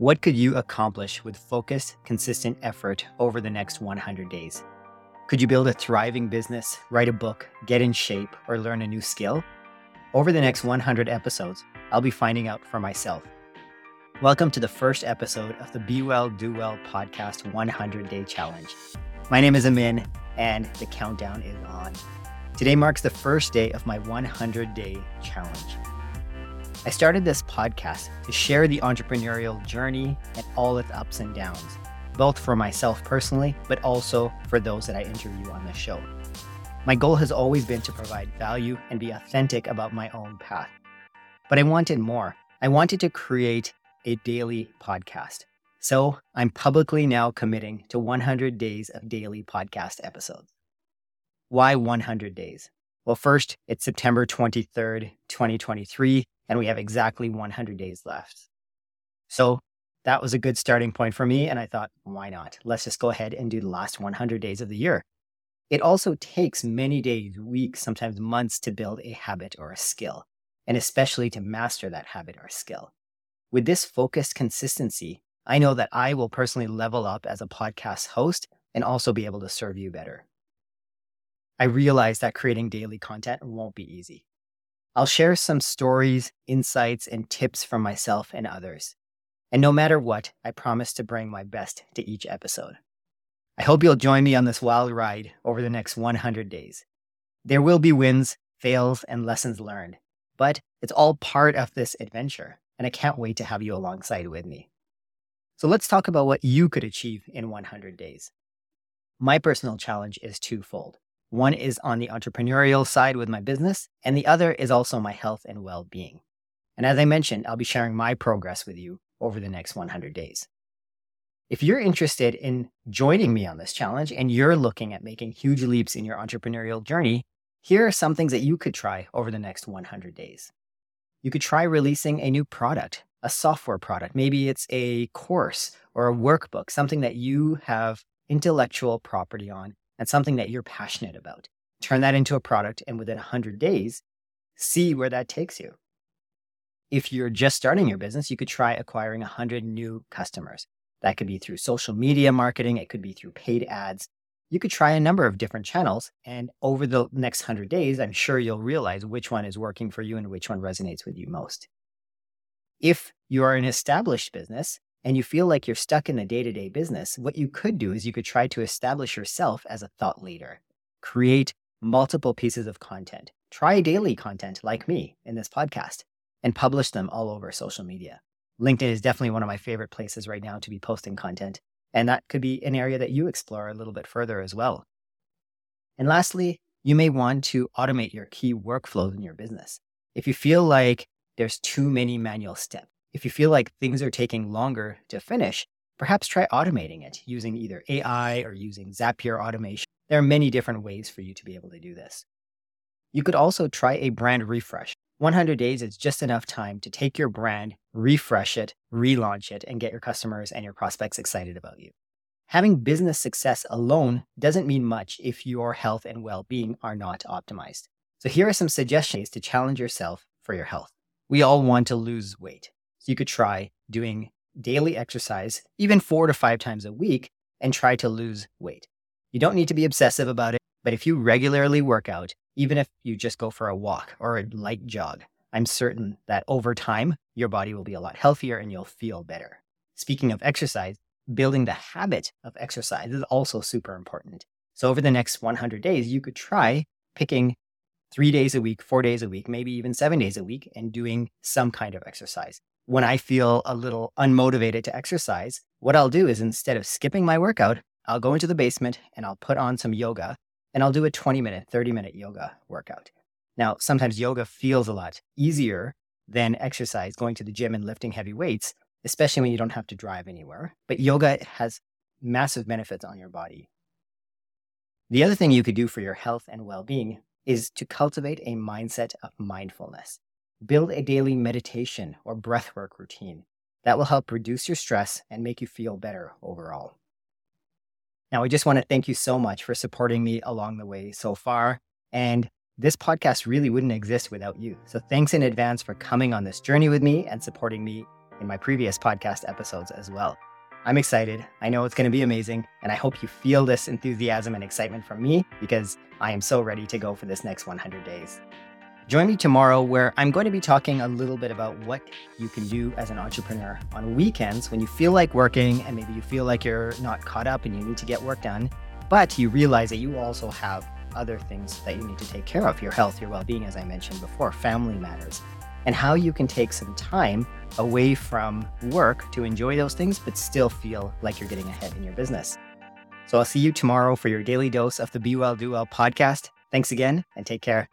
What could you accomplish with focused, consistent effort over the next 100 days? Could you build a thriving business, write a book, get in shape, or learn a new skill? Over the next 100 episodes, I'll be finding out for myself. Welcome to the first episode of the Be Well, Do Well podcast 100 Day Challenge. My name is Amin, and the countdown is on. Today marks the first day of my 100 day challenge. I started this podcast to share the entrepreneurial journey and all its ups and downs, both for myself personally, but also for those that I interview on the show. My goal has always been to provide value and be authentic about my own path. But I wanted more. I wanted to create a daily podcast. So I'm publicly now committing to 100 days of daily podcast episodes. Why 100 days? Well, first, it's September 23rd, 2023, and we have exactly 100 days left. So that was a good starting point for me. And I thought, why not? Let's just go ahead and do the last 100 days of the year. It also takes many days, weeks, sometimes months to build a habit or a skill, and especially to master that habit or skill. With this focused consistency, I know that I will personally level up as a podcast host and also be able to serve you better. I realize that creating daily content won't be easy. I'll share some stories, insights, and tips from myself and others. And no matter what, I promise to bring my best to each episode. I hope you'll join me on this wild ride over the next 100 days. There will be wins, fails, and lessons learned, but it's all part of this adventure, and I can't wait to have you alongside with me. So let's talk about what you could achieve in 100 days. My personal challenge is twofold. One is on the entrepreneurial side with my business, and the other is also my health and well being. And as I mentioned, I'll be sharing my progress with you over the next 100 days. If you're interested in joining me on this challenge and you're looking at making huge leaps in your entrepreneurial journey, here are some things that you could try over the next 100 days. You could try releasing a new product, a software product. Maybe it's a course or a workbook, something that you have intellectual property on and something that you're passionate about. Turn that into a product, and within 100 days, see where that takes you. If you're just starting your business, you could try acquiring 100 new customers. That could be through social media marketing, it could be through paid ads. You could try a number of different channels. And over the next 100 days, I'm sure you'll realize which one is working for you and which one resonates with you most. If you are an established business, and you feel like you're stuck in a day to day business, what you could do is you could try to establish yourself as a thought leader. Create multiple pieces of content. Try daily content like me in this podcast and publish them all over social media. LinkedIn is definitely one of my favorite places right now to be posting content. And that could be an area that you explore a little bit further as well. And lastly, you may want to automate your key workflows in your business. If you feel like there's too many manual steps, if you feel like things are taking longer to finish, perhaps try automating it using either AI or using Zapier automation. There are many different ways for you to be able to do this. You could also try a brand refresh. 100 days is just enough time to take your brand, refresh it, relaunch it, and get your customers and your prospects excited about you. Having business success alone doesn't mean much if your health and well being are not optimized. So, here are some suggestions to challenge yourself for your health. We all want to lose weight. You could try doing daily exercise, even four to five times a week, and try to lose weight. You don't need to be obsessive about it, but if you regularly work out, even if you just go for a walk or a light jog, I'm certain that over time, your body will be a lot healthier and you'll feel better. Speaking of exercise, building the habit of exercise is also super important. So, over the next 100 days, you could try picking three days a week, four days a week, maybe even seven days a week, and doing some kind of exercise when I feel a little unmotivated to exercise, what I'll do is instead of skipping my workout, I'll go into the basement and I'll put on some yoga and I'll do a 20 minute, 30 minute yoga workout. Now, sometimes yoga feels a lot easier than exercise, going to the gym and lifting heavy weights, especially when you don't have to drive anywhere. But yoga has massive benefits on your body. The other thing you could do for your health and well being is to cultivate a mindset of mindfulness. Build a daily meditation or breathwork routine that will help reduce your stress and make you feel better overall. Now, I just want to thank you so much for supporting me along the way so far. And this podcast really wouldn't exist without you. So thanks in advance for coming on this journey with me and supporting me in my previous podcast episodes as well. I'm excited. I know it's going to be amazing. And I hope you feel this enthusiasm and excitement from me because I am so ready to go for this next 100 days. Join me tomorrow where I'm going to be talking a little bit about what you can do as an entrepreneur on weekends when you feel like working and maybe you feel like you're not caught up and you need to get work done, but you realize that you also have other things that you need to take care of your health, your well being, as I mentioned before, family matters, and how you can take some time away from work to enjoy those things, but still feel like you're getting ahead in your business. So I'll see you tomorrow for your daily dose of the Be Well Do Well podcast. Thanks again and take care.